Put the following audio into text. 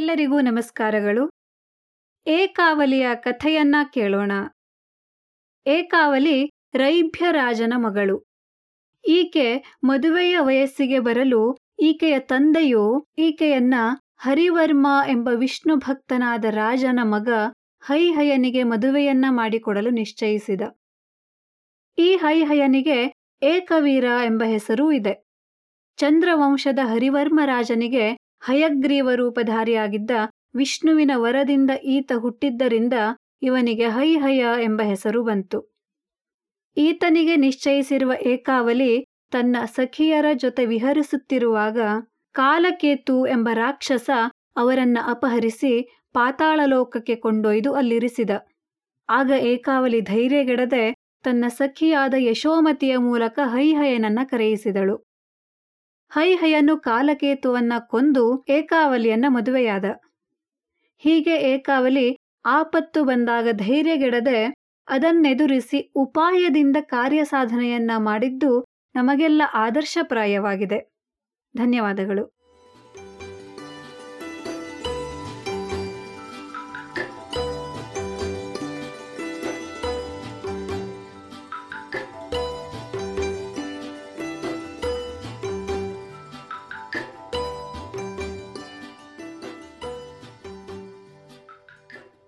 ಎಲ್ಲರಿಗೂ ನಮಸ್ಕಾರಗಳು. ಏಕಾವಲಿಯ ಕಥೆಯನ್ನ ಕೇಳೋಣ. ಏಕಾವಲಿ ರೈಭ್ಯ ರಾಜನ ಮಗಳು. ಈಕೆ ಮದುವೆಯ ವಯಸ್ಸಿಗೆ ಬರಲು ಈಕೆಯ ತಂದೆಯು ಈಕೆಯನ್ನ ಹರಿವರ್ಮ ಎಂಬ ವಿಷ್ಣು ಭಕ್ತನಾದ ರಾಜನ ಮಗ ಹೈಹಯನಿಗೆ ಮದುವೆಯನ್ನ ಮಾಡಿಕೊಡಲು ನಿಶ್ಚಯಿಸಿದ. ಈ ಹೈಹಯನಿಗೆ ಏಕವೀರ ಎಂಬ ಹೆಸರೂ ಇದೆ. ಚಂದ್ರವಂಶದ ಹರಿವರ್ಮ ರಾಜನಿಗೆ ಹಯಗ್ರೀವ ರೂಪಧಾರಿಯಾಗಿದ್ದ ವಿಷ್ಣುವಿನ ವರದಿಂದ ಈತ ಹುಟ್ಟಿದ್ದರಿಂದ ಇವನಿಗೆ ಹೈಹಯ ಎಂಬ ಹೆಸರು ಬಂತು. ಈತನಿಗೆ ನಿಶ್ಚಯಿಸಿರುವ ಏಕಾವಲಿ ತನ್ನ ಸಖಿಯರ ಜೊತೆ ವಿಹರಿಸುತ್ತಿರುವಾಗ ಕಾಲಕೇತು ಎಂಬ ರಾಕ್ಷಸ ಅವರನ್ನ ಅಪಹರಿಸಿ ಪಾತಾಳಲೋಕಕ್ಕೆ ಕೊಂಡೊಯ್ದು ಅಲ್ಲಿರಿಸಿದ. ಆಗ ಏಕಾವಲಿ ಧೈರ್ಯಗೆಡದೆ ತನ್ನ ಸಖಿಯಾದ ಯಶೋಮತಿಯ ಮೂಲಕ ಹೈಹಯನನ್ನ ಕರೆಯಿಸಿದಳು. ಹೈಹಯನು ಕಾಲಕೇತುವನ್ನ ಕೊಂದು ಏಕಾವಲಿಯನ್ನ ಮದುವೆಯಾದ. ಹೀಗೆ ಏಕಾವಲಿ ಆಪತ್ತು ಬಂದಾಗ ಧೈರ್ಯಗೆಡದೆ ಅದನ್ನೆದುರಿಸಿ ಉಪಾಯದಿಂದ ಕಾರ್ಯಸಾಧನೆಯನ್ನ ಮಾಡಿದ್ದು ನಮಗೆಲ್ಲ ಆದರ್ಶಪ್ರಾಯವಾಗಿದೆ. ಧನ್ಯವಾದಗಳು.